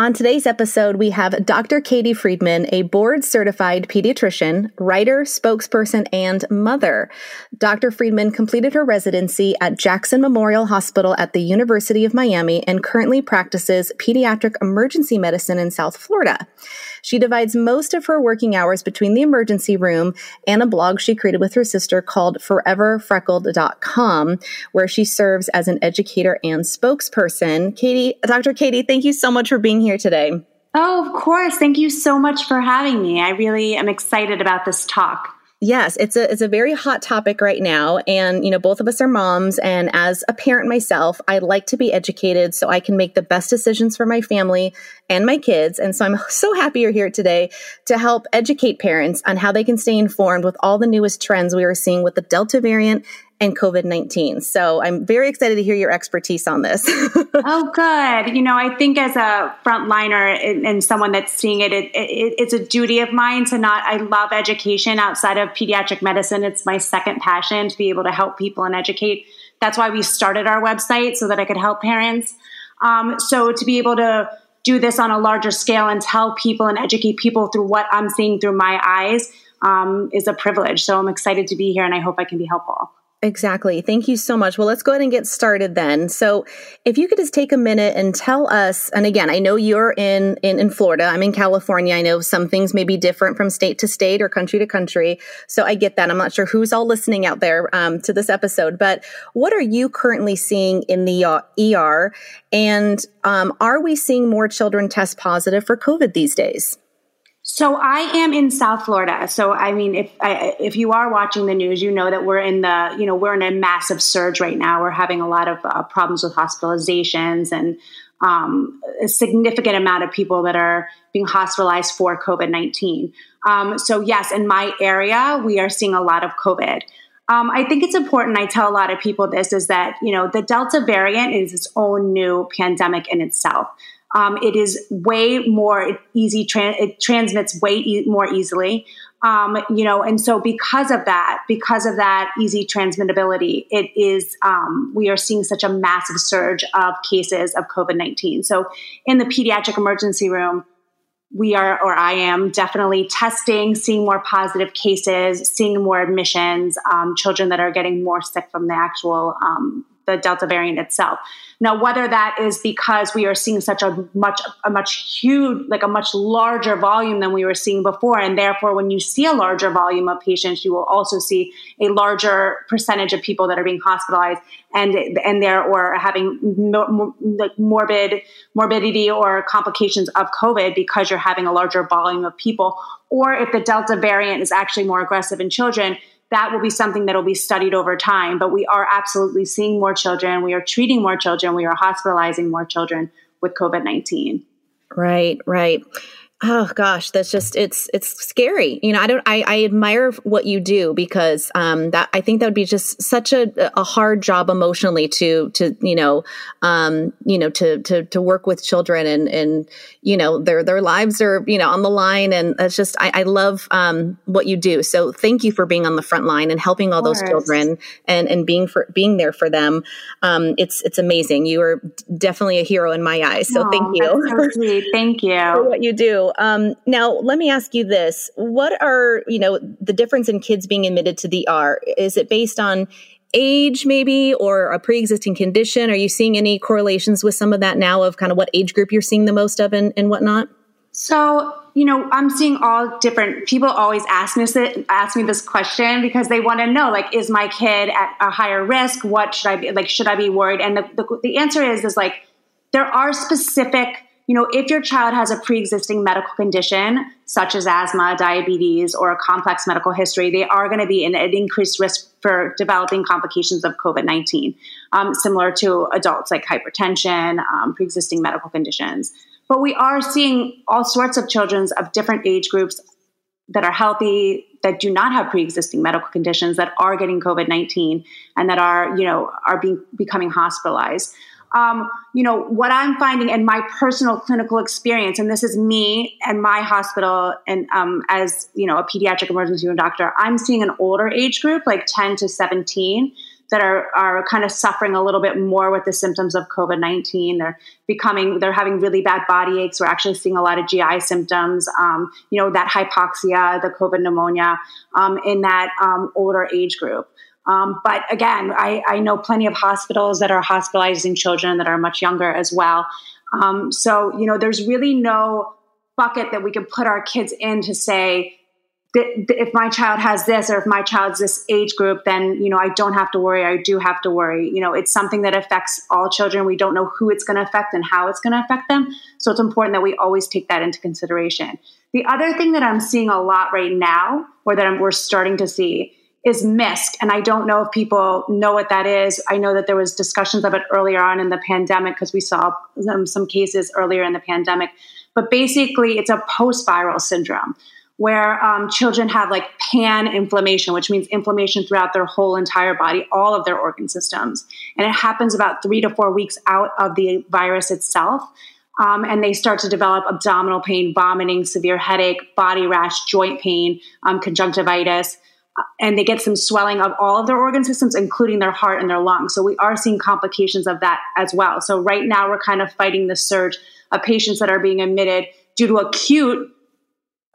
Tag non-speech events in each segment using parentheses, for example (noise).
On today's episode, we have Dr. Katie Friedman, a board certified pediatrician, writer, spokesperson, and mother. Dr. Friedman completed her residency at Jackson Memorial Hospital at the University of Miami and currently practices pediatric emergency medicine in South Florida. She divides most of her working hours between the emergency room and a blog she created with her sister called foreverfreckled.com, where she serves as an educator and spokesperson. Katie, Dr. Katie, thank you so much for being here today. Oh, of course. Thank you so much for having me. I really am excited about this talk. Yes, it's a it's a very hot topic right now and you know both of us are moms and as a parent myself, I like to be educated so I can make the best decisions for my family and my kids and so I'm (laughs) so happy you're here today to help educate parents on how they can stay informed with all the newest trends we are seeing with the Delta variant and COVID 19. So I'm very excited to hear your expertise on this. (laughs) oh, good. You know, I think as a frontliner and, and someone that's seeing it, it, it, it's a duty of mine to not, I love education outside of pediatric medicine. It's my second passion to be able to help people and educate. That's why we started our website so that I could help parents. Um, so to be able to do this on a larger scale and tell people and educate people through what I'm seeing through my eyes um, is a privilege. So I'm excited to be here and I hope I can be helpful. Exactly. Thank you so much. Well, let's go ahead and get started then. So, if you could just take a minute and tell us, and again, I know you're in, in, in Florida, I'm in California. I know some things may be different from state to state or country to country. So, I get that. I'm not sure who's all listening out there um, to this episode, but what are you currently seeing in the ER? And um, are we seeing more children test positive for COVID these days? So I am in South Florida. So I mean, if I, if you are watching the news, you know that we're in the you know we're in a massive surge right now. We're having a lot of uh, problems with hospitalizations and um, a significant amount of people that are being hospitalized for COVID nineteen. Um, so yes, in my area, we are seeing a lot of COVID. Um, I think it's important. I tell a lot of people this is that you know the Delta variant is its own new pandemic in itself. Um, it is way more easy. it transmits way e- more easily. Um, you know, and so because of that, because of that easy transmittability, it is um, we are seeing such a massive surge of cases of COVID nineteen. So in the pediatric emergency room, we are, or I am, definitely testing, seeing more positive cases, seeing more admissions, um, children that are getting more sick from the actual um, the Delta variant itself. Now, whether that is because we are seeing such a much a much huge, like a much larger volume than we were seeing before, and therefore, when you see a larger volume of patients, you will also see a larger percentage of people that are being hospitalized and and there or having like morbid morbidity or complications of COVID because you're having a larger volume of people, or if the Delta variant is actually more aggressive in children that will be something that will be studied over time. But we are absolutely seeing more children. We are treating more children. We are hospitalizing more children with COVID 19. Right, right oh gosh that's just it's it's scary. You know i don't i, I admire what you do because um that i think that would be just such a, a hard job emotionally to to you know um you know to to to work with children and and you know their their lives are you know on the line. And it's just i, I love um what you do. So thank you for being on the front line and helping all those children and and being for being there for them. Um it's it's amazing. You are definitely a hero in my eyes. So oh, thank you so (laughs) thank you. for what you do um, now, let me ask you this: What are you know the difference in kids being admitted to the ER? Is it based on age, maybe, or a pre existing condition? Are you seeing any correlations with some of that now of kind of what age group you're seeing the most of and, and whatnot? So, you know, I'm seeing all different people always ask me this, ask me this question because they want to know, like, is my kid at a higher risk? What should I be like? Should I be worried? And the, the, the answer is, is like, there are specific you know, if your child has a pre-existing medical condition such as asthma, diabetes, or a complex medical history, they are going to be in an increased risk for developing complications of COVID-19, um, similar to adults like hypertension, um, pre-existing medical conditions. But we are seeing all sorts of children of different age groups that are healthy, that do not have pre-existing medical conditions, that are getting COVID-19, and that are, you know, are being becoming hospitalized um, you know, what I'm finding in my personal clinical experience, and this is me and my hospital, and um, as you know, a pediatric emergency room doctor, I'm seeing an older age group, like 10 to 17, that are are kind of suffering a little bit more with the symptoms of COVID 19. They're becoming, they're having really bad body aches. We're actually seeing a lot of GI symptoms. Um, you know, that hypoxia, the COVID pneumonia um, in that um, older age group. Um, but again, I, I, know plenty of hospitals that are hospitalizing children that are much younger as well. Um, so, you know, there's really no bucket that we can put our kids in to say, if my child has this or if my child's this age group then you know i don't have to worry i do have to worry. You know it's something that affects all children. We don't know who it's going to affect and how it's going to affect them. So it's important that we always take that into consideration. The other thing that i'm seeing a lot right now or that I'm, we're starting to see is MISC and i don't know if people know what that is. I know that there was discussions of it earlier on in the pandemic because we saw some, some cases earlier in the pandemic. But basically it's a post-viral syndrome where um, children have like pan inflammation which means inflammation throughout their whole entire body all of their organ systems. And it happens about three to four weeks out of the virus itself um, and they start to develop abdominal pain vomiting severe headache body rash joint pain um, conjunctivitis and they get some swelling of all of their organ systems, including their heart and their lungs. So we are seeing complications of that as well. So right now we're kind of fighting the surge of patients that are being admitted due to acute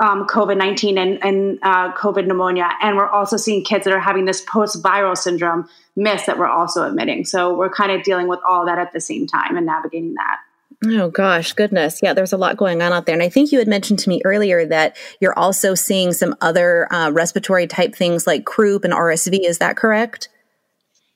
um, COVID 19 and, and uh, COVID pneumonia. And we're also seeing kids that are having this post viral syndrome miss that we're also admitting. So we're kind of dealing with all that at the same time and navigating that. Oh gosh, goodness. Yeah, there's a lot going on out there. And I think you had mentioned to me earlier that you're also seeing some other uh, respiratory type things like croup and RSV. Is that correct?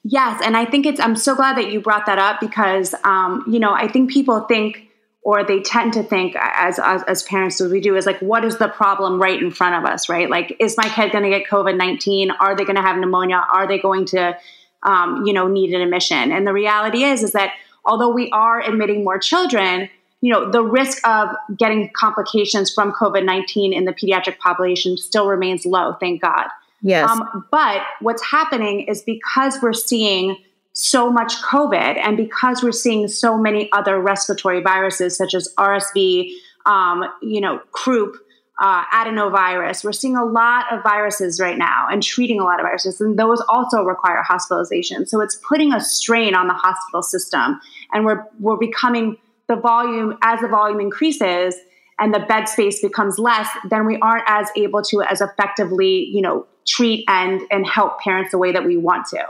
Yes. And I think it's, I'm so glad that you brought that up because, um, you know, I think people think, or they tend to think as, as, as parents as we do is like what is the problem right in front of us right like is my kid going to get covid-19 are they going to have pneumonia are they going to um, you know need an admission and the reality is is that although we are admitting more children, you know, the risk of getting complications from COVID 19 in the pediatric population still remains low, thank God. Yes. Um, but what's happening is because we're seeing so much COVID and because we're seeing so many other respiratory viruses such as RSV, um, you know, croup, uh, adenovirus. We're seeing a lot of viruses right now and treating a lot of viruses, and those also require hospitalization. So it's putting a strain on the hospital system, and we're we're becoming the volume as the volume increases and the bed space becomes less, then we aren't as able to as effectively, you know, treat and and help parents the way that we want to.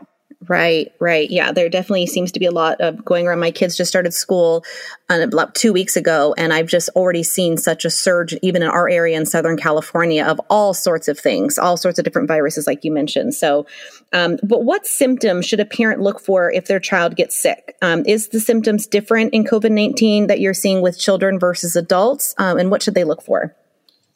Right, right. Yeah, there definitely seems to be a lot of going around. My kids just started school uh, about two weeks ago, and I've just already seen such a surge, even in our area in Southern California, of all sorts of things, all sorts of different viruses, like you mentioned. So, um, but what symptoms should a parent look for if their child gets sick? Um, is the symptoms different in COVID 19 that you're seeing with children versus adults? Um, and what should they look for?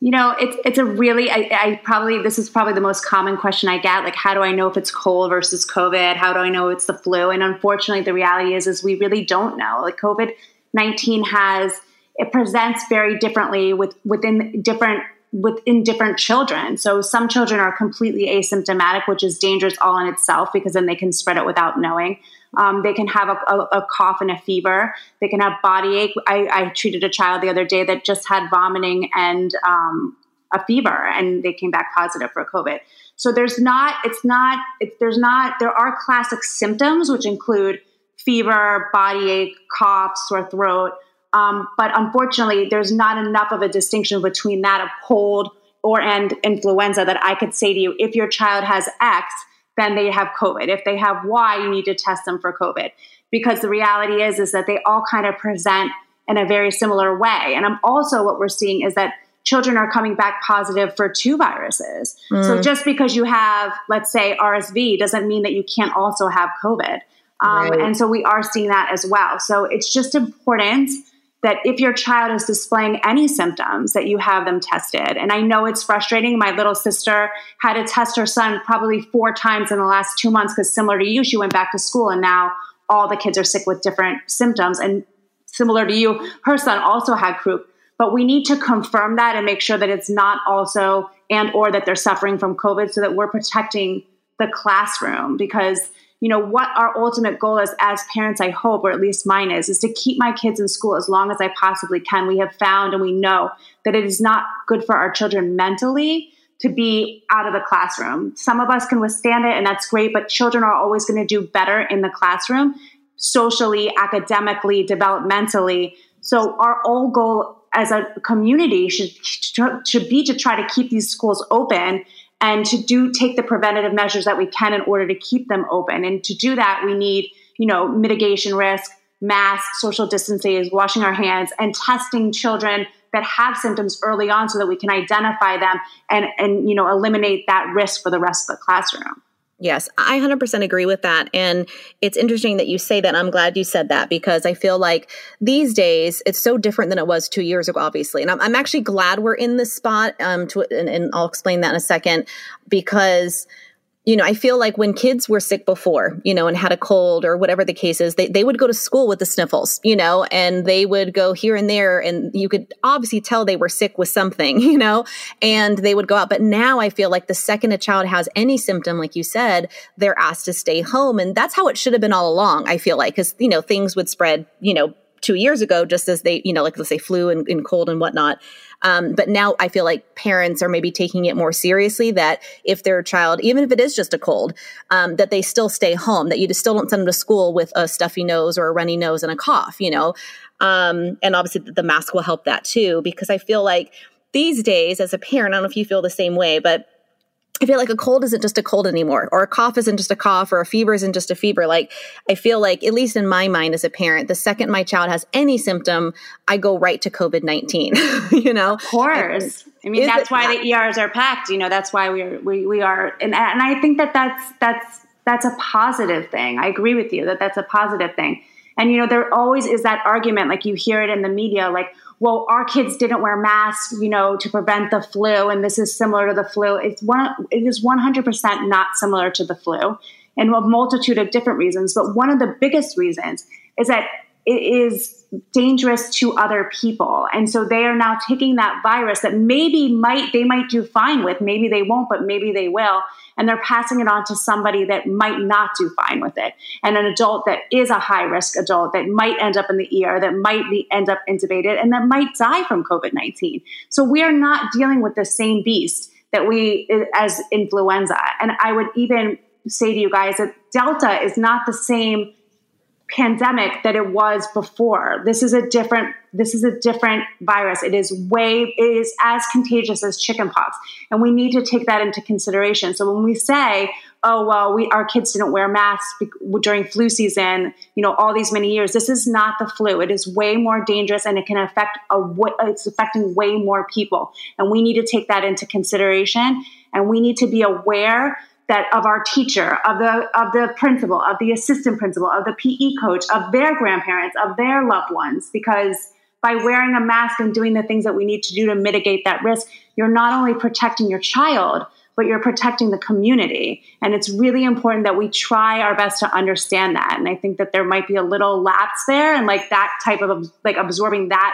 You know, it's it's a really I, I, probably this is probably the most common question I get. Like, how do I know if it's cold versus COVID? How do I know it's the flu? And unfortunately, the reality is is we really don't know. Like COVID nineteen has it presents very differently with within different within different children. So some children are completely asymptomatic, which is dangerous all in itself because then they can spread it without knowing. Um, they can have a, a, a, cough and a fever. They can have body ache. I, I, treated a child the other day that just had vomiting and um, a fever, and they came back positive for COVID. So there's not. It's not. There's not. There are classic symptoms which include fever, body ache, cough, sore throat. Um, but unfortunately, there's not enough of a distinction between that of cold or and influenza that I could say to you, if your child has X, then they have COVID. If they have Y, you need to test them for COVID. Because the reality is, is that they all kind of present in a very similar way. And I'm also what we're seeing is that children are coming back positive for two viruses. Mm. So just because you have, let's say, RSV doesn't mean that you can't also have COVID. Um, right. And so we are seeing that as well. So it's just important that if your child is displaying any symptoms that you have them tested. And i know it's frustrating. My little sister had to test her son probably four times in the last two months because similar to you she went back to school and now all the kids are sick with different symptoms. And similar to you her son also had croup. But we need to confirm that and make sure that it's not also and or that they're suffering from covid so that we're protecting the classroom because you know what our ultimate goal is as parents i hope or at least mine is is to keep my kids in school as long as i possibly can. We have found and we know that it is not good for our children mentally to be out of the classroom. Some of us can withstand it and that's great but children are always going to do better in the classroom socially academically developmentally. So our whole goal as a community should should be to try to keep these schools open and to do take the preventative measures that we can in order to keep them open. And to do that, we need, you know, mitigation risk, masks, social distancing, washing our hands, and testing children that have symptoms early on so that we can identify them and, and you know, eliminate that risk for the rest of the classroom. Yes, I 100% agree with that. And it's interesting that you say that. I'm glad you said that because I feel like these days it's so different than it was two years ago, obviously. And I'm, I'm actually glad we're in this spot. Um, to, and, and I'll explain that in a second because you know, I feel like when kids were sick before, you know, and had a cold or whatever the case is, they, they would go to school with the sniffles, you know, and they would go here and there and you could obviously tell they were sick with something, (laughs) you know, and they would go out. But now I feel like the second a child has any symptom, like you said, they're asked to stay home. And that's how it should have been all along, I feel like, because, you know, things would spread, you know, two years ago, just as they, you know, like let's say flu and, and cold and whatnot. Um, but now I feel like parents are maybe taking it more seriously that if their child, even if it is just a cold, um, that they still stay home, that you just still don't send them to school with a stuffy nose or a runny nose and a cough, you know? Um, and obviously the mask will help that too, because I feel like these days as a parent, I don't know if you feel the same way, but I feel like a cold isn't just a cold anymore, or a cough isn't just a cough, or a fever isn't just a fever. Like, I feel like, at least in my mind as a parent, the second my child has any symptom, I go right to COVID 19, (laughs) you know? Of course. I mean, that's why the ERs are packed. You know, that's why we're, we, we are. And, and I think that that's, that's, that's a positive thing. I agree with you that that's a positive thing. And, you know, there always is that argument, like you hear it in the media, like, well, our kids didn't wear masks, you know, to prevent the flu, and this is similar to the flu. It's one, it is 100% not similar to the flu, and a multitude of different reasons. But one of the biggest reasons is that it is dangerous to other people. And so they are now taking that virus that maybe might they might do fine with, maybe they won't, but maybe they will, and they're passing it on to somebody that might not do fine with it. And an adult that is a high risk adult that might end up in the ER, that might be, end up intubated, and that might die from COVID 19. So we are not dealing with the same beast that we as influenza. And I would even say to you guys that Delta is not the same pandemic that it was before. This is a different this is a different virus. It is way it is as contagious as chickenpox, and we need to take that into consideration. So when we say, "Oh well, we our kids didn't wear masks during flu season," you know, all these many years, this is not the flu. It is way more dangerous, and it can affect a it's affecting way more people, and we need to take that into consideration. And we need to be aware that of our teacher, of the of the principal, of the assistant principal, of the PE coach, of their grandparents, of their loved ones, because by wearing a mask and doing the things that we need to do to mitigate that risk, you're not only protecting your child, but you're protecting the community. And it's really important that we try our best to understand that. And I think that there might be a little lapse there and like that type of like absorbing that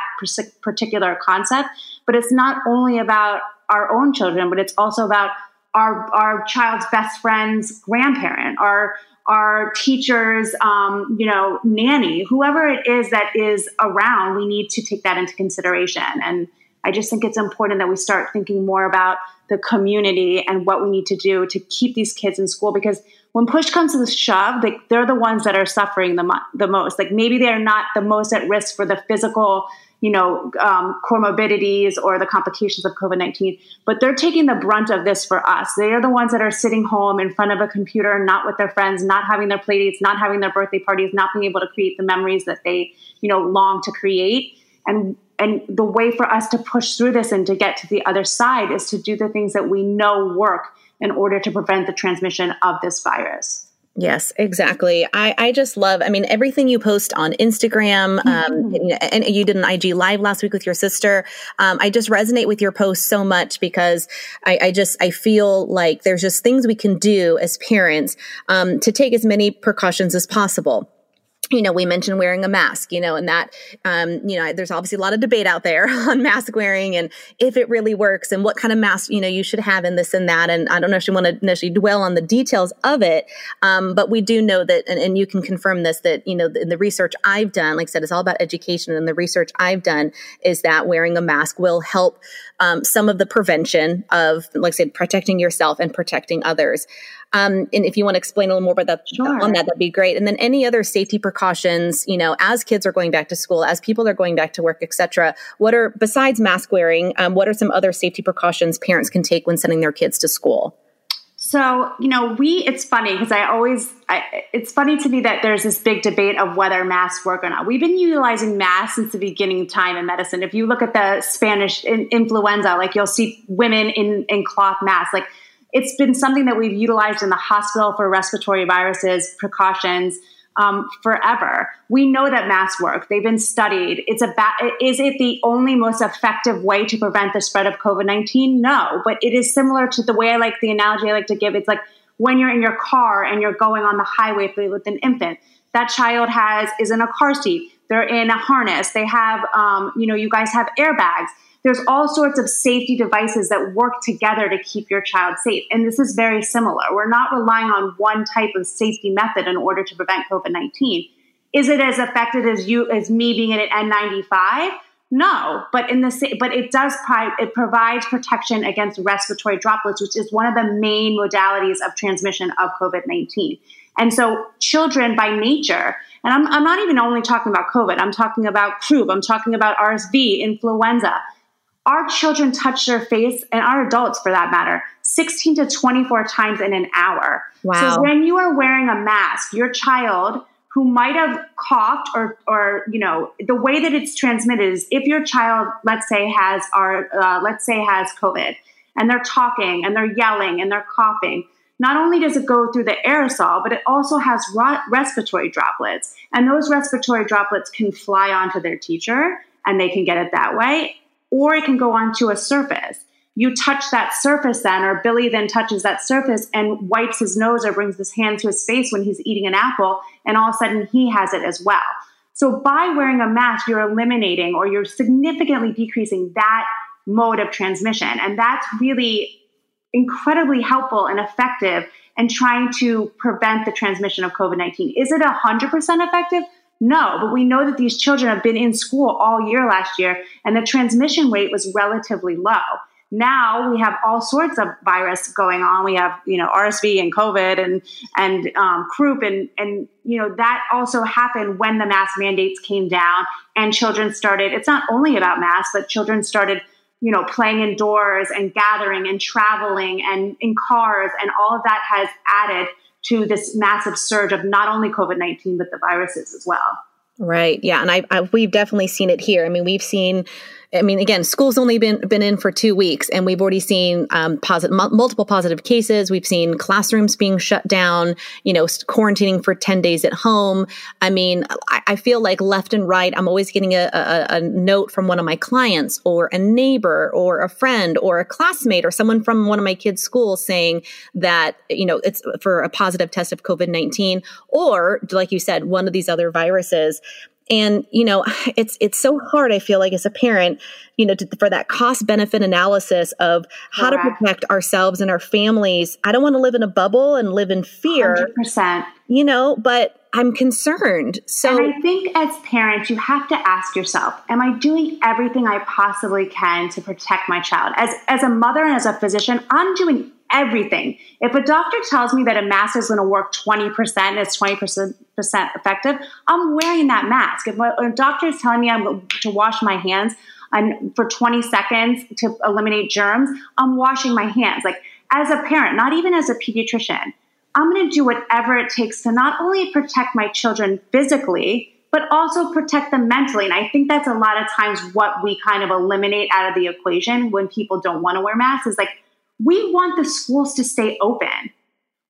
particular concept. But it's not only about our own children, but it's also about our our child's best friend's grandparent, our our teachers, um, you know, nanny, whoever it is that is around, we need to take that into consideration. And I just think it's important that we start thinking more about the community and what we need to do to keep these kids in school because when push comes to the shove, like they're the ones that are suffering the, mo- the most. Like maybe they're not the most at risk for the physical you know, um, comorbidities or the complications of COVID 19, but they're taking the brunt of this for us. They are the ones that are sitting home in front of a computer, not with their friends, not having their playdates, not having their birthday parties, not being able to create the memories that they, you know, long to create. And and the way for us to push through this and to get to the other side is to do the things that we know work in order to prevent the transmission of this virus. Yes, exactly. I, I just love, I mean, everything you post on Instagram, um, mm-hmm. and you did an IG live last week with your sister. Um, I just resonate with your posts so much because I, I, just, I feel like there's just things we can do as parents um, to take as many precautions as possible you know, we mentioned wearing a mask, you know, and that, um, you know, there's obviously a lot of debate out there (laughs) on mask wearing and if it really works and what kind of mask, you know, you should have in this and that. And I don't know if you want to necessarily dwell on the details of it. Um, but we do know that, and, and, you can confirm this, that, you know, in the research I've done, like I said, it's all about education. And the research I've done is that wearing a mask will help um, some of the prevention of, like I said, protecting yourself and protecting others. Um, and if you want to explain a little more about that sure. on that, that'd be great. And then any other safety precautions, you know, as kids are going back to school, as people are going back to work, etc. What are besides mask wearing? Um, what are some other safety precautions parents can take when sending their kids to school? So, you know, we, it's funny because I always, I, it's funny to me that there's this big debate of whether masks work or not. We've been utilizing masks since the beginning of time in medicine. If you look at the Spanish in, influenza, like you'll see women in, in cloth masks. Like it's been something that we've utilized in the hospital for respiratory viruses, precautions um, forever. We know that masks work. They've been studied. It's about, is it the only most effective way to prevent the spread of COVID 19? No, but it is similar to the way I like the analogy I like to give. It's like when you're in your car and you're going on the highway with an infant, that child has, is in a car seat. They're in a harness. They have, um, you know, you guys have airbags there's all sorts of safety devices that work together to keep your child safe. And this is very similar. We're not relying on one type of safety method in order to prevent COVID 19. Is it as effective as you as me being in an N95? No, but in the but it does it provides protection against respiratory droplets, which is one of the main modalities of transmission of COVID nineteen. And so, children by nature, and I'm, I'm not even only talking about COVID. I'm talking about croup. I'm talking about RSV, influenza our children touch their face and our adults for that matter 16 to 24 times in an hour wow. so when you are wearing a mask your child who might have coughed or or you know the way that it's transmitted is if your child let's say has our uh, let's say has covid and they're talking and they're yelling and they're coughing not only does it go through the aerosol, but it also has respiratory droplets. And those respiratory droplets can fly onto their teacher and they can get it that way or it can go onto a surface. You touch that surface then, or Billy then touches that surface and wipes his nose or brings his hand to his face when he's eating an apple, and all of a sudden he has it as well. So by wearing a mask, you're eliminating or you're significantly decreasing that mode of transmission. And that's really incredibly helpful and effective in trying to prevent the transmission of COVID 19. Is it 100% effective? No, but we know that these children have been in school all year last year and the transmission rate was relatively low. Now we have all sorts of virus going on. We have, you know, RSV and COVID and and um, croup and and you know that also happened when the mask mandates came down and children started. It's not only about masks, but children started, you know, playing indoors and gathering and traveling and in cars, and all of that has added to this massive surge of not only COVID 19, but the viruses as well. Right. Yeah. And I, I, we've definitely seen it here. I mean, we've seen I mean, again, school's only been been in for two weeks, and we've already seen um, positive, m- multiple positive cases. We've seen classrooms being shut down. You know, quarantining for ten days at home. I mean, I, I feel like left and right, I'm always getting a, a, a note from one of my clients, or a neighbor, or a friend, or a classmate, or someone from one of my kids' schools saying that you know it's for a positive test of COVID nineteen, or like you said, one of these other viruses and you know (sighs) it's it's so hard i feel like as a parent you know to, for that cost benefit analysis of how Correct. to protect ourselves and our families i don't want to live in a bubble and live in fear 100%. you know but i'm concerned so and i think as parents you have to ask yourself am i doing everything i possibly can to protect my child as as a mother and as a physician i'm doing everything. If a doctor tells me that a mask is going to work 20%, it's 20% effective, I'm wearing that mask. If a doctor is telling me I'm to wash my hands and for 20 seconds to eliminate germs, I'm washing my hands. Like as a parent, not even as a pediatrician, I'm going to do whatever it takes to not only protect my children physically, but also protect them mentally. And I think that's a lot of times what we kind of eliminate out of the equation when people don't want to wear masks is like, we want the schools to stay open.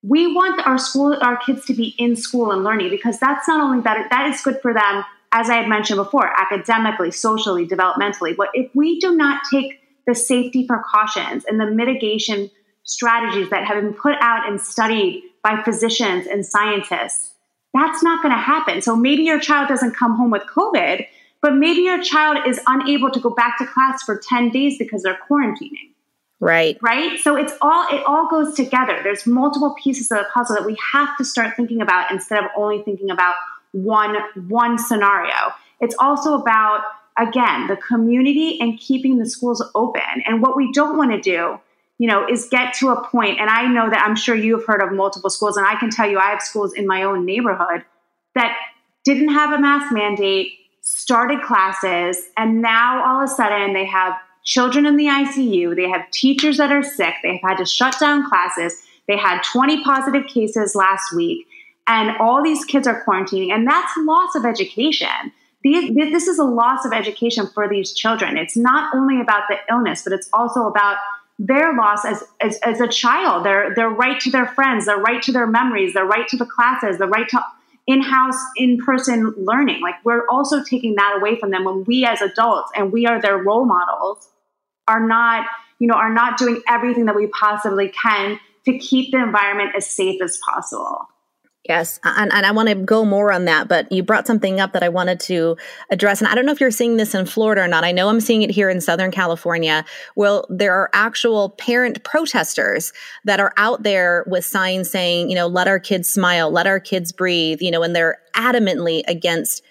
We want our school, our kids to be in school and learning because that's not only better, that is good for them, as I had mentioned before, academically, socially, developmentally. But if we do not take the safety precautions and the mitigation strategies that have been put out and studied by physicians and scientists, that's not going to happen. So maybe your child doesn't come home with COVID, but maybe your child is unable to go back to class for 10 days because they're quarantining. Right. Right. So it's all it all goes together. There's multiple pieces of the puzzle that we have to start thinking about instead of only thinking about one one scenario. It's also about again the community and keeping the schools open. And what we don't want to do, you know, is get to a point. And I know that I'm sure you have heard of multiple schools, and I can tell you I have schools in my own neighborhood that didn't have a mask mandate, started classes, and now all of a sudden they have children in the ICU, they have teachers that are sick, they've had to shut down classes, they had 20 positive cases last week, and all these kids are quarantining, and that's loss of education. These, this is a loss of education for these children. It's not only about the illness, but it's also about their loss as, as, as a child, their, their right to their friends, their right to their memories, their right to the classes, the right to in-house in-person learning. Like we're also taking that away from them when we as adults and we are their role models are not you know are not doing everything that we possibly can to keep the environment as safe as possible Yes, and, and I want to go more on that, but you brought something up that I wanted to address. And I don't know if you're seeing this in Florida or not. I know I'm seeing it here in Southern California. Well, there are actual parent protesters that are out there with signs saying, you know, let our kids smile, let our kids breathe, you know, and they're adamantly against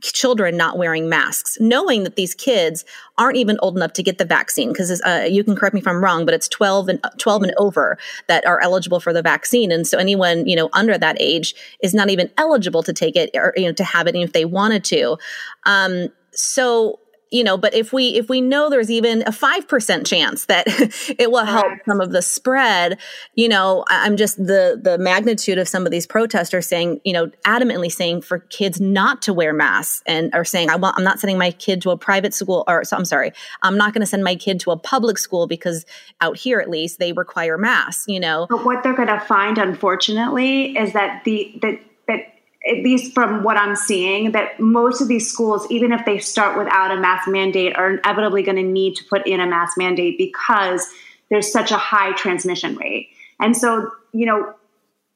children not wearing masks, knowing that these kids aren't even old enough to get the vaccine. Because uh, you can correct me if I'm wrong, but it's 12 and 12 and over that are eligible for the vaccine, and so anyone you know under that age is not even eligible to take it or you know to have it, even if they wanted to. Um, so you know but if we if we know there's even a 5% chance that (laughs) it will help some of the spread you know i'm just the the magnitude of some of these protesters saying you know adamantly saying for kids not to wear masks and are saying i want i'm not sending my kid to a private school or so i'm sorry i'm not going to send my kid to a public school because out here at least they require masks you know? But what they're going to find unfortunately is that the that that at least from what I'm seeing, that most of these schools, even if they start without a mask mandate, are inevitably going to need to put in a mask mandate because there's such a high transmission rate. And so, you know,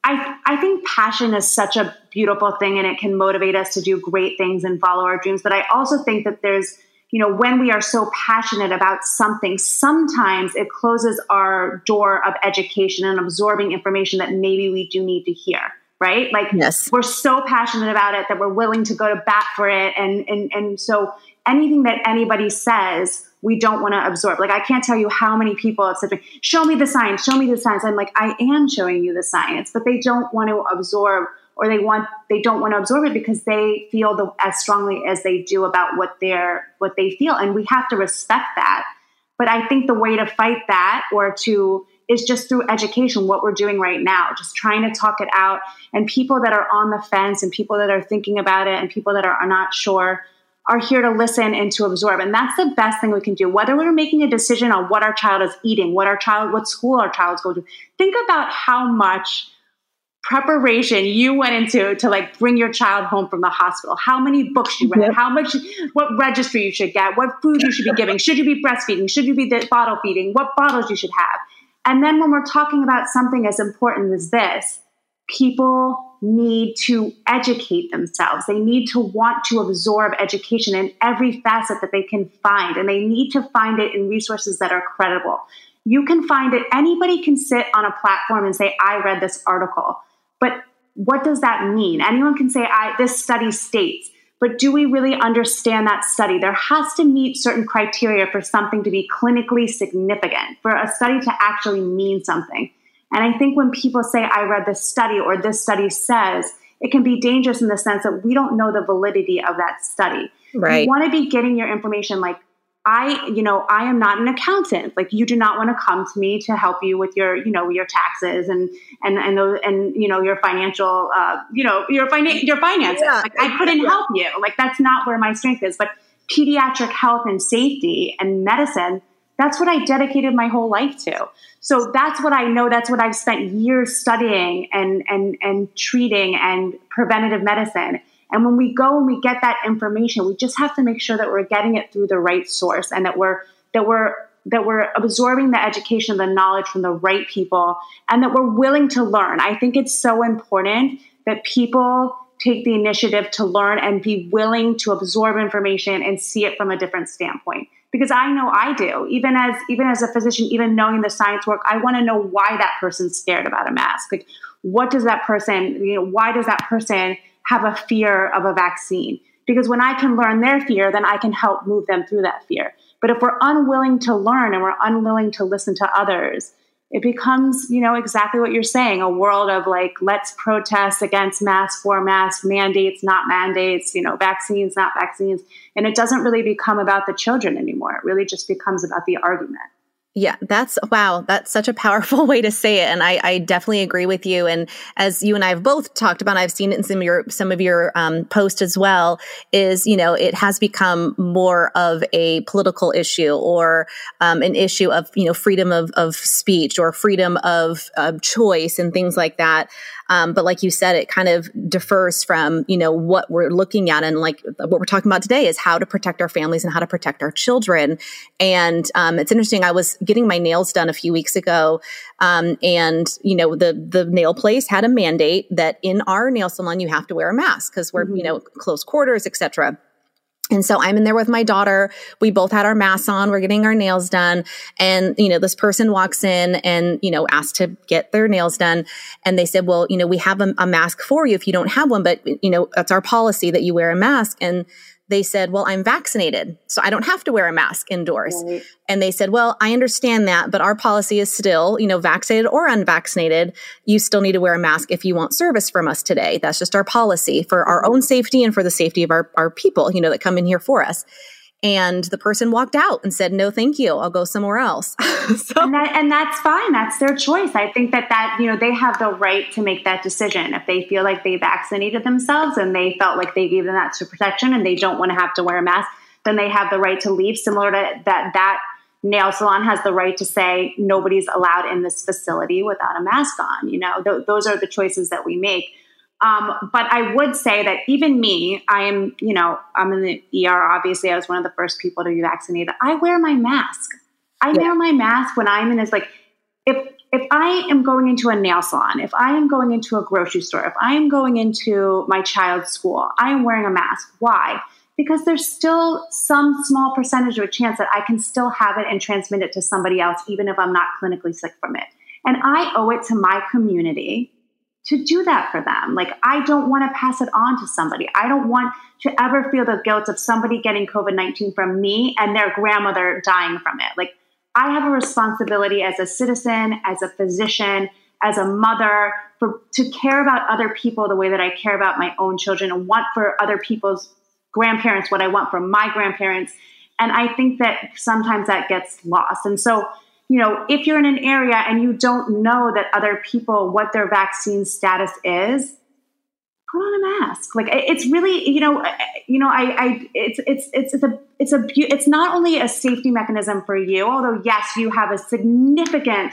I, I think passion is such a beautiful thing and it can motivate us to do great things and follow our dreams. But I also think that there's, you know, when we are so passionate about something, sometimes it closes our door of education and absorbing information that maybe we do need to hear right? Like yes. we're so passionate about it that we're willing to go to bat for it. And, and, and so anything that anybody says, we don't want to absorb. Like I can't tell you how many people have said, show me the science, show me the science. I'm like, I am showing you the science, but they don't want to absorb or they want, they don't want to absorb it because they feel the, as strongly as they do about what they're, what they feel. And we have to respect that. But I think the way to fight that or to, is just through education, what we're doing right now, just trying to talk it out. And people that are on the fence and people that are thinking about it and people that are, not sure are here to listen and to absorb. And that's the best thing we can do. Whether we're making a decision on what our child is eating, what our child, what school our child's going to, think about how much preparation you went into to like bring your child home from the hospital how many books you read yep. how much what registry you should get what food you should be giving should you be breastfeeding should you be bottle feeding what bottles you should have and then when we're talking about something as important as this, people need to educate themselves. They need to want to absorb education in every facet that they can find, and they need to find it in resources that are credible. You can find it, anybody can sit on a platform and say, I read this article. But what does that mean? Anyone can say, I, this study states but do we really understand that study? There has to meet certain criteria for something to be clinically significant, for a study to actually mean something. And I think when people say, I read this study or this study says, it can be dangerous in the sense that we don't know the validity of that study. Right. You want to be getting your information like, I, you know, I am not an accountant. Like you do not want to come to me to help you with your, you know, your taxes and and and those, and you know your financial, uh, you know, your finan- your finances. Yeah. Like I couldn't yeah. help you. Like that's not where my strength is. But pediatric health and safety and medicine, that's what I dedicated my whole life to. So that's what I know. That's what I've spent years studying and and and treating and preventative medicine. And when we go and we get that information, we just have to make sure that we're getting it through the right source and that we're that we're that we're absorbing the education, the knowledge from the right people, and that we're willing to learn. I think it's so important that people take the initiative to learn and be willing to absorb information and see it from a different standpoint. Because i know i do. Even as even as a physician even knowing the science work i want to know why that person's scared about a mask. Like what does that person you know why does that person have a fear of a vaccine. Because when I can learn their fear, then I can help move them through that fear. But if we're unwilling to learn and we're unwilling to listen to others, it becomes, you know, exactly what you're saying a world of like, let's protest against mask for mask, mandates, not mandates, you know, vaccines, not vaccines. And it doesn't really become about the children anymore. It really just becomes about the argument. Yeah, that's wow. That's such a powerful (laughs) way to say it, and I, I, definitely agree with you. And as you and I have both talked about, I've seen it in some of your some of your um, posts as well. Is you know it has become more of a political issue or um, an issue of you know freedom of, of speech or freedom of, of choice and things like that. Um, but like you said, it kind of differs from, you know, what we're looking at. And like what we're talking about today is how to protect our families and how to protect our children. And um, it's interesting. I was getting my nails done a few weeks ago. Um, and, you know, the, the nail place had a mandate that in our nail salon, you have to wear a mask because we're, mm-hmm. you know, close quarters, etc. And so I'm in there with my daughter. We both had our masks on. We're getting our nails done. And, you know, this person walks in and, you know, asked to get their nails done. And they said, well, you know, we have a, a mask for you if you don't have one, but, you know, that's our policy that you wear a mask. And they said, Well, I'm vaccinated, so I don't have to wear a mask indoors. Right. And they said, Well, I understand that, but our policy is still, you know, vaccinated or unvaccinated, you still need to wear a mask if you want service from us today. That's just our policy for our mm-hmm. own safety and for the safety of our, our people, you know, that come in here for us and the person walked out and said no thank you. I'll go somewhere else. (laughs) So. and, that, and that's fine. That's their choice. I think that that you know they have the right to make that decision. If they feel like they vaccinated themselves and they felt like they gave them that protection and they don't want to have to wear a mask then they have the right to leave similar to that that nail salon has the right to say nobody's allowed in this facility without a mask on you know? Th- those are the choices that we make um, but I would say that even me, I am, you know, I'm in the ER. Obviously, I was one of the first people to be vaccinated. I wear my mask. I yeah. wear my mask when I'm in. Is like if if I am going into a nail salon, if I am going into a grocery store, if I am going into my child's school, I am wearing a mask. Why? Because there's still some small percentage of a chance that I can still have it and transmit it to somebody else, even if I'm not clinically sick from it. And I owe it to my community to do that for them. Like, I don't want to pass it on to somebody. I don't want to ever feel the guilt of somebody getting COVID 19 from me and their grandmother dying from it. Like, I have a responsibility as a citizen, as a physician, as a mother, for, to care about other people the way that I care about my own children and want for other people's grandparents what I want for my grandparents. And I think that sometimes that gets lost. And so, you know, if you're in an area and you don't know that other people, what their vaccine status is, put on a mask. Like it's really, you know, you know, I, I, it's, it's, it's, it's a, it's a, it's not only a safety mechanism for you, although yes, you have a significant,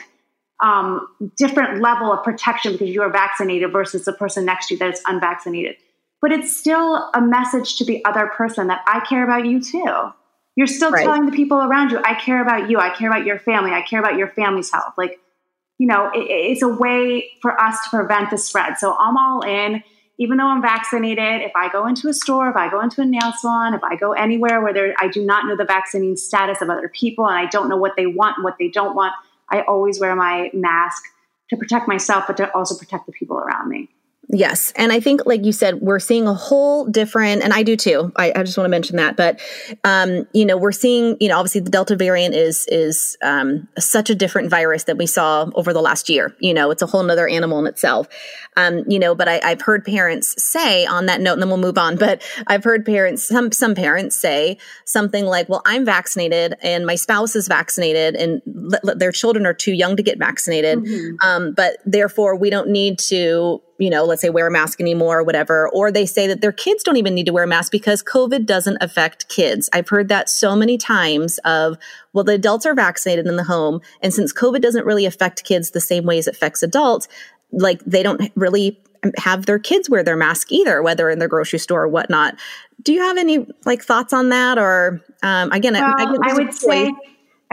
um, different level of protection because you are vaccinated versus the person next to you that is unvaccinated. But it's still a message to the other person that I care about you too. You're still right. telling the people around you, I care about you. I care about your family. I care about your family's health. Like, you know, it, it's a way for us to prevent the spread. So I'm all in. Even though I'm vaccinated, if I go into a store, if I go into a nail salon, if I go anywhere where there, I do not know the vaccinating status of other people and I don't know what they want and what they don't want, I always wear my mask to protect myself, but to also protect the people around me. Yes. And I think, like you said, we're seeing a whole different, and I do too. I, I just want to mention that. But, um, you know, we're seeing, you know, obviously the Delta variant is, is um, such a different virus that we saw over the last year. You know, it's a whole nother animal in itself. Um, you know, but I, I've heard parents say on that note, and then we'll move on. (laughs) But I've heard parents, some, some parents say something like, well, I'm vaccinated and my spouse is vaccinated and l- l- their children are too young to get vaccinated. Mm-hmm. Um, but therefore, we don't need to you know, let's say wear a mask anymore or whatever. Or they say that their kids don't even need to wear a mask because COVID doesn't affect kids. I've heard that so many times of, well, the adults are vaccinated in the home. And since COVID doesn't really affect kids the same way as it affects adults, like they don't really have their kids wear their mask either, whether in the grocery store or whatnot. Do you have any like thoughts on that? Or um, again, well, I, I, I would say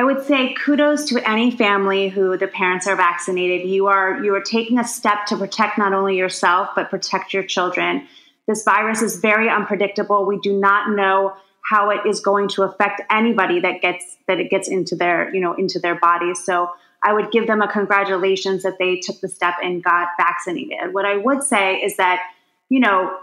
I would say kudos to any family who the parents are vaccinated. You are you are taking a step to protect not only yourself but protect your children. This virus is very unpredictable. We do not know how it is going to affect anybody that gets that it gets into their, you know, into their body. So I would give them a congratulations that they took the step and got vaccinated. What I would say is that, you know,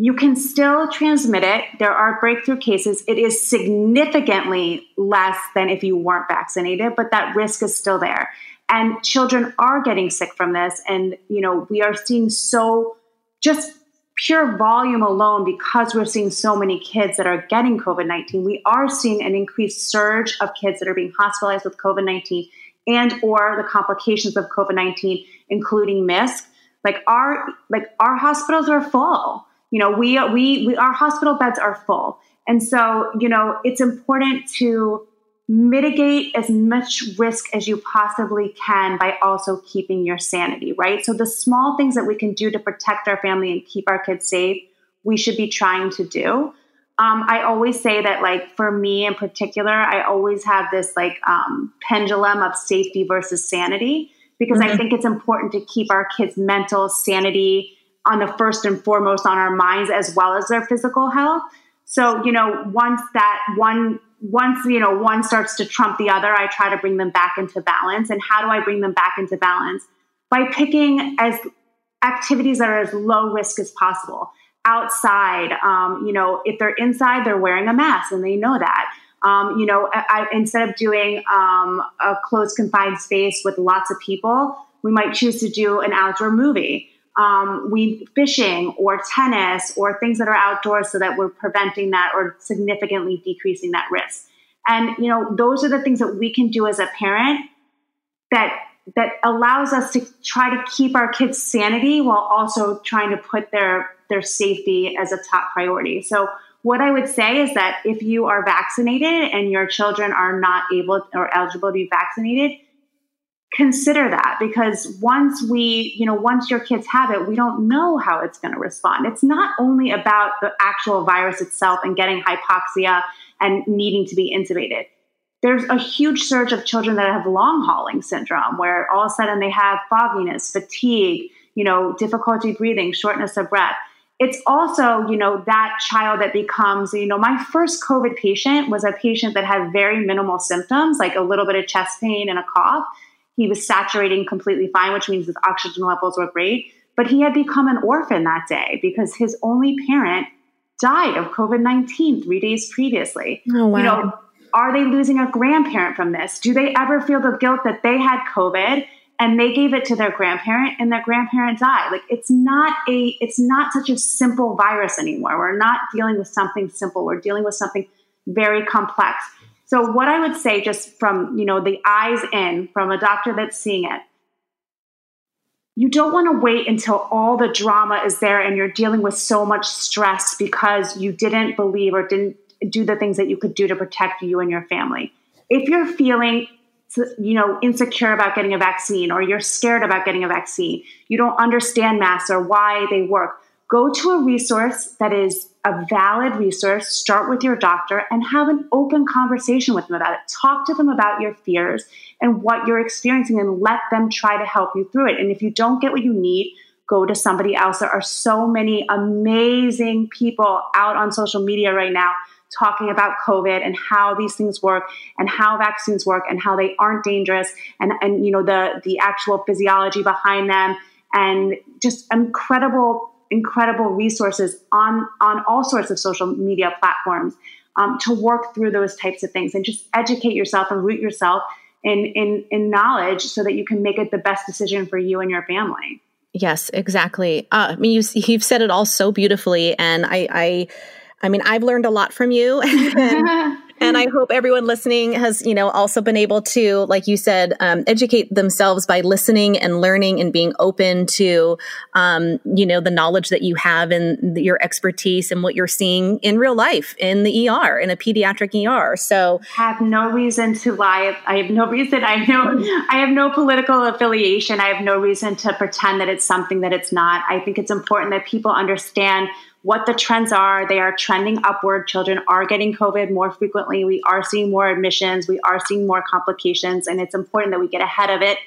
you can still transmit it. There are breakthrough cases. It is significantly less than if you weren't vaccinated, but that risk is still there. And children are getting sick from this. And, you know, we are seeing so just pure volume alone because we're seeing so many kids that are getting COVID 19. We are seeing an increased surge of kids that are being hospitalized with COVID 19 and or the complications of COVID 19, including MISC. Like our like our hospitals are full you know we we, we our hospital beds are full. And so you know it's important to mitigate as much risk as you possibly can by also keeping your sanity right? So the small things that we can do to protect our family and keep our kids safe we should be trying to do. Um, i always say that like for me in particular i always have this like um, pendulum of safety versus sanity because mm-hmm. i think it's important to keep our kids mental sanity on the first and foremost on our minds as well as their physical health. So, you know, once that one once you know one starts to trump the other, I try to bring them back into balance. And how do I bring them back into balance? By picking as activities that are as low risk as possible. Outside, um, you know, if they're inside, they're wearing a mask and they know that. Um, you know, I, instead of doing um, a closed confined space with lots of people, we might choose to do an outdoor movie um, we fishing or tennis or things that are outdoors so that we're preventing that or significantly decreasing that risk. And you know those are the things that we can do as a parent that that allows us to try to keep our kids sanity while also trying to put their their safety as a top priority. So what i would say is that if you are vaccinated and your children are not able or eligible to be vaccinated consider that because once we, you know, once your kids have it, we don't know how it's going to respond. It's not only about the actual virus itself and getting hypoxia and needing to be intubated. There's a huge surge of children that have long hauling syndrome where all of a sudden they have fogginess, fatigue, you know, difficulty breathing, shortness of breath. It's also, you know, that child that becomes, you know, my first COVID patient was a patient that had very minimal symptoms, like a little bit of chest pain and a cough he was saturating completely fine, which means his oxygen levels were great. But he had become an orphan that day because his only parent died of COVID 19 three days previously. Oh, wow. You know, are they losing a grandparent from this? Do they ever feel the guilt that they had COVID and they gave it to their grandparent and their grandparent died? Like it's not a it's not such a simple virus anymore. We're not dealing with something simple. We're dealing with something very complex. So what I would say just from, you know, the eyes in from a doctor that's seeing it, you don't want to wait until all the drama is there and you're dealing with so much stress because you didn't believe or didn't do the things that you could do to protect you and your family. If you're feeling you know insecure about getting a vaccine or you're scared about getting a vaccine, you don't understand masks or why they work, go to a resource that is a valid resource. Start with your doctor and have an open conversation with them about it. Talk to them about your fears and what you're experiencing and let them try to help you through it. And if you don't get what you need, go to somebody else. There are so many amazing people out on social media right now talking about COVID and how these things work and how vaccines work and how they aren't dangerous and, and you know the the actual physiology behind them and just incredible, incredible resources on, on all sorts of social media platforms um, to work through those types of things and just educate yourself and root yourself in, in, in knowledge so that you can make it the best decision for you and your family. Yes, exactly. Uh, I mean, you, you've said it all so beautifully, and I, I, I mean, I've learned a lot from you. (laughs) and I hope everyone listening has, you know, also been able to, like you said, um, educate themselves by listening and learning and being open to, um, you know, the knowledge that you have and your expertise and what you're seeing in real life in the ER, in a pediatric ER. So I have no reason to lie. I have no reason. I know I have no political affiliation. I have no reason to pretend that it's something that it's not. I think it's important that people understand what the trends are. They are trending upward. Children are getting COVID more frequently. We are seeing more admissions. We are seeing more complications. And it's important that we get ahead of it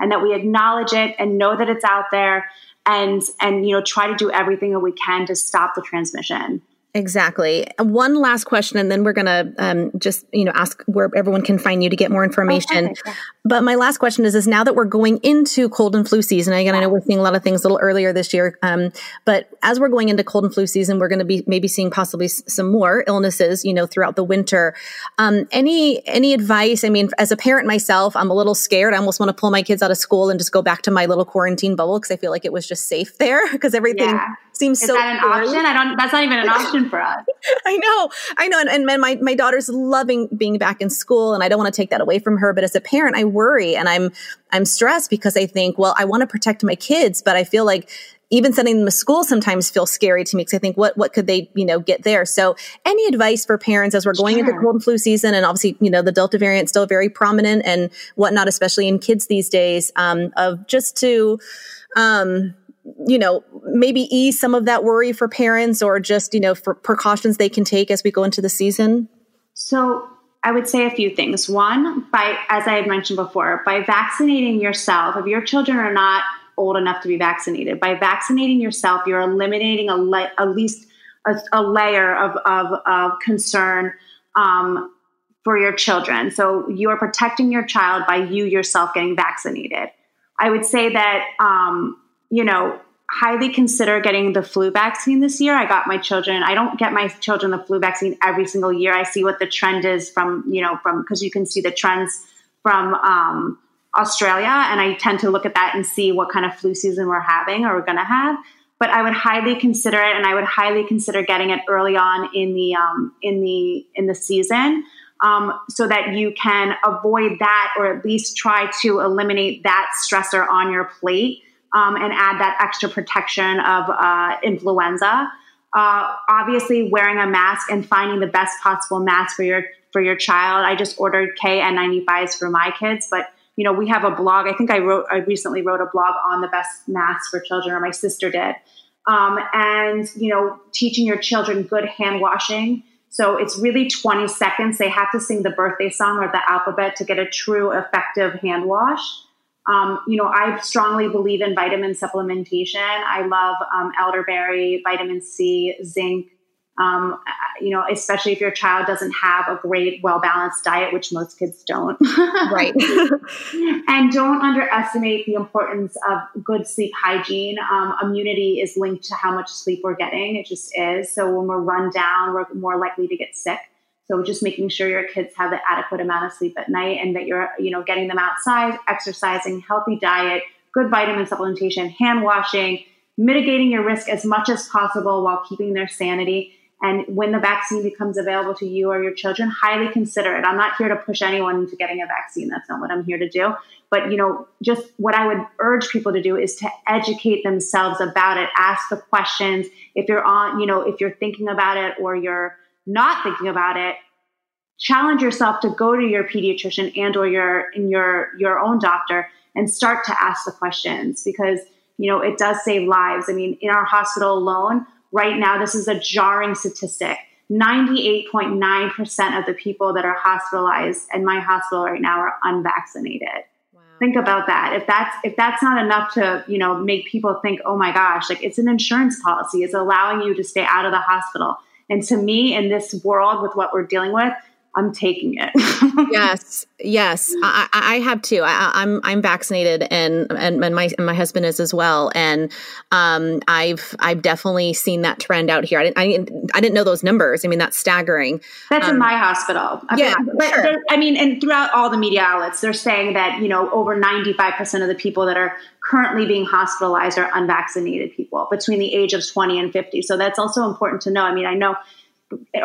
and that we acknowledge it and know that it's out there and and you know try to do everything that we can to stop the transmission. Exactly. One last question, and then we're going to um, just you know ask where everyone can find you to get more information. Oh, okay. But my last question is: is now that we're going into cold and flu season, again, I know we're seeing a lot of things a little earlier this year, um, but as we're going into cold and flu season, we're going to be maybe seeing possibly some more illnesses, you know, throughout the winter. Um, any any advice? I mean, as a parent myself, I'm a little scared. I almost want to pull my kids out of school and just go back to my little quarantine bubble because I feel like it was just safe (laughs) there because everything. Yeah seems Is so. Is that an option? I don't. That's not even an (laughs) option for us. (laughs) I know, I know, and, and my my daughter's loving being back in school, and I don't want to take that away from her. But as a parent, I worry and I'm I'm stressed because I think, well, I want to protect my kids, but I feel like even sending them to school sometimes feels scary to me because I think what what could they you know get there? So any advice for parents as we're going sure. into cold and flu season, and obviously you know the Delta variant is still very prominent and whatnot, especially in kids these days, um, of just to um, you know, maybe ease some of that worry for parents or just, you know, for precautions they can take as we go into the season? So I would say a few things. One, by, as I had mentioned before, by vaccinating yourself, if your children are not old enough to be vaccinated, by vaccinating yourself, you're eliminating a le- at least a, a layer of, of, of concern um, for your children. So you are protecting your child by you yourself getting vaccinated. I would say that um, you know, highly consider getting the flu vaccine this year. I got my children, I don't get my children the flu vaccine every single year. I see what the trend is from, you know, from because you can see the trends from um, Australia. And I tend to look at that and see what kind of flu season we're having or we're going to have. But I would highly consider it, and I would highly consider getting it early on in the um, in the in the season, um, so that you can avoid that, or at least try to eliminate that stressor on your plate um, and add that extra protection of uh, influenza. Uh, obviously, wearing a mask and finding the best possible mask for your for your child. I just ordered KN95s for my kids, but you know we have a blog. I think I wrote I recently wrote a blog on the best masks for children, or my sister did. Um, and you know, teaching your children good hand washing. So it's really 20 seconds. They have to sing the birthday song or the alphabet to get a true effective hand wash. Um, you know, I strongly believe in vitamin supplementation. I love um, elderberry, vitamin C, zinc. Um, you know, especially if your child doesn't have a great, well balanced diet, which most kids don't. (laughs) right. and don't underestimate the importance of good sleep hygiene. Um, immunity is linked to how much sleep we're getting. It just is. So when we're run down, we're more likely to get sick. So just making sure your kids have the adequate amount of sleep at night and that you're, you know, getting them outside, exercising, healthy diet, good vitamin supplementation, hand washing, mitigating your risk as much as possible while keeping their sanity. And when the vaccine becomes available to you or your children, highly consider it. I'm not here to push anyone into getting a vaccine. That's not what I'm here to do. But you know, just what I would urge people to do is to educate themselves about it. Ask the questions. If you're on, you know, if you're thinking about it or you're not thinking about it, challenge yourself to go to your pediatrician and or your in your your own doctor and start to ask the questions because you know it does save lives. I mean, in our hospital alone, right now, this is a jarring statistic. 98.9% of the people that are hospitalized in my hospital right now are unvaccinated. Wow. Think about that. If that's if that's not enough to, you know, make people think, "Oh my gosh, like it's an insurance policy. It's allowing you to stay out of the hospital." And to me, in this world with what we're dealing with, I'm taking it. (laughs) yes, yes, I, I have too. I, am I'm, I'm vaccinated, and and, and my and my husband is as well. And um, I've I've definitely seen that trend out here. I didn't I didn't, I didn't know those numbers. I mean, that's staggering. That's um, in my hospital. Yeah, but sure. I mean, and throughout all the media outlets, they're saying that you know over 95 percent of the people that are currently being hospitalized are unvaccinated people between the age of 20 and 50. So that's also important to know. I mean, I know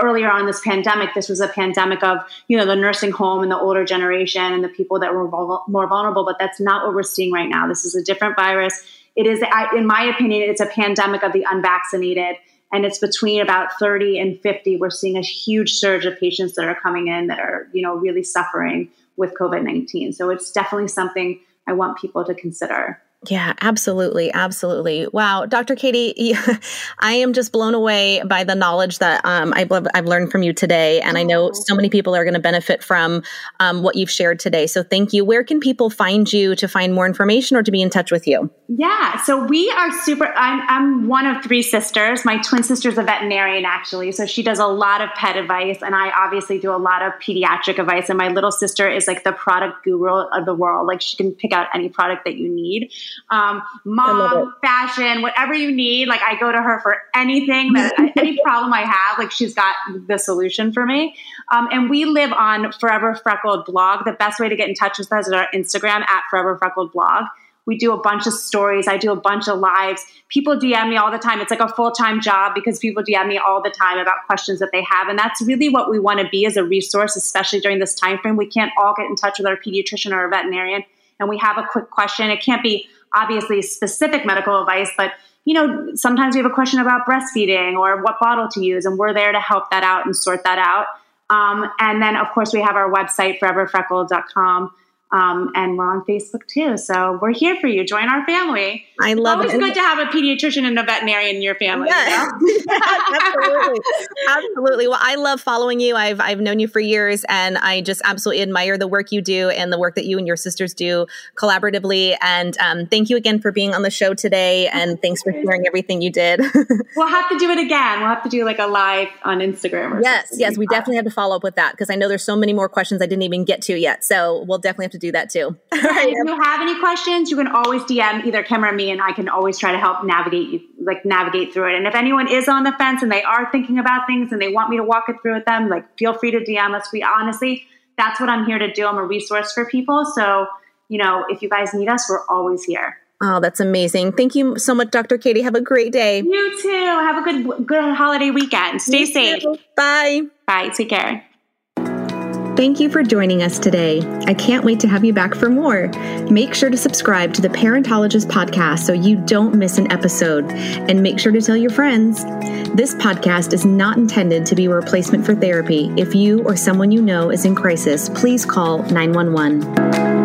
earlier on this pandemic, this was a pandemic of you know the nursing home and the older generation and the people that were more vulnerable. But that's not what we're seeing right now. This is a different virus. It is, in my opinion, it's a pandemic of the unvaccinated, and it's between about 30 and 50. We're seeing a huge surge of patients that are coming in that are you know really suffering with COVID 19. So it's definitely something I want people to consider. Yeah, absolutely. Absolutely. Wow. Dr. Katie, (laughs) I am just blown away by the knowledge that um, I've, I've learned from you today. And I know so many people are going to benefit from um, what you've shared today. So thank you. Where can people find you to find more information or to be in touch with you? Yeah. So we are super, I'm, I'm one of three sisters. My twin sister's a veterinarian, actually. So she does a lot of pet advice. And I obviously do a lot of pediatric advice. And my little sister is like the product guru of the world. Like she can pick out any product that you need um, mom, fashion, whatever you need. Like I go to her for anything that (laughs) any problem I have. Like she's got the solution for me. Um, and we live on Forever Freckled blog. The best way to get in touch with us is our Instagram at Forever Freckled blog. We do a bunch of stories. I do a bunch of lives. People DM me all the time. It's like a full time job because people DM me all the time about questions that they have, and that's really what we want to be as a resource, especially during this time frame. We can't all get in touch with our pediatrician or our veterinarian, and we have a quick question. It can't be obviously specific medical advice, but you know, sometimes we have a question about breastfeeding or what bottle to use, and we're there to help that out and sort that out. Um, and then, of course, we have our website, foreverfreckled.com. Um, and we're on Facebook too. So we're here for you. Join our family. I love it's it. Always good to have a pediatrician and a veterinarian in your family. Yeah. You know? (laughs) absolutely. Absolutely. Well, I love following you. I've, I've known you for years and I just absolutely admire the work you do and the work that you and your sisters do collaboratively. And um, thank you again for being on the show today. And thanks for sharing everything you did. (laughs) we'll have to do it again. We'll have to do like a live on Instagram. yes. Yes. We definitely have to follow up with that because I know there's so many more questions I didn't even get to yet. So we'll definitely have to do that too. (laughs) if you have any questions, you can always DM either Kim or me, and I can always try to help navigate you, like navigate through it. And if anyone is on the fence and they are thinking about things and they want me to walk it through with them, like feel free to DM us. We honestly, that's what I'm here to do. I'm a resource for people. So, you know, if you guys need us, we're always here. Oh, that's amazing. Thank you so much, Dr. Katie. Have a great day. You too. Have a good good holiday weekend. Stay you safe. Too. Bye. Bye. Take care. Thank you for joining us today. I can't wait to have you back for more. Make sure to subscribe to the Parentologist podcast so you don't miss an episode, and make sure to tell your friends. This podcast is not intended to be a replacement for therapy. If you or someone you know is in crisis, please call 911.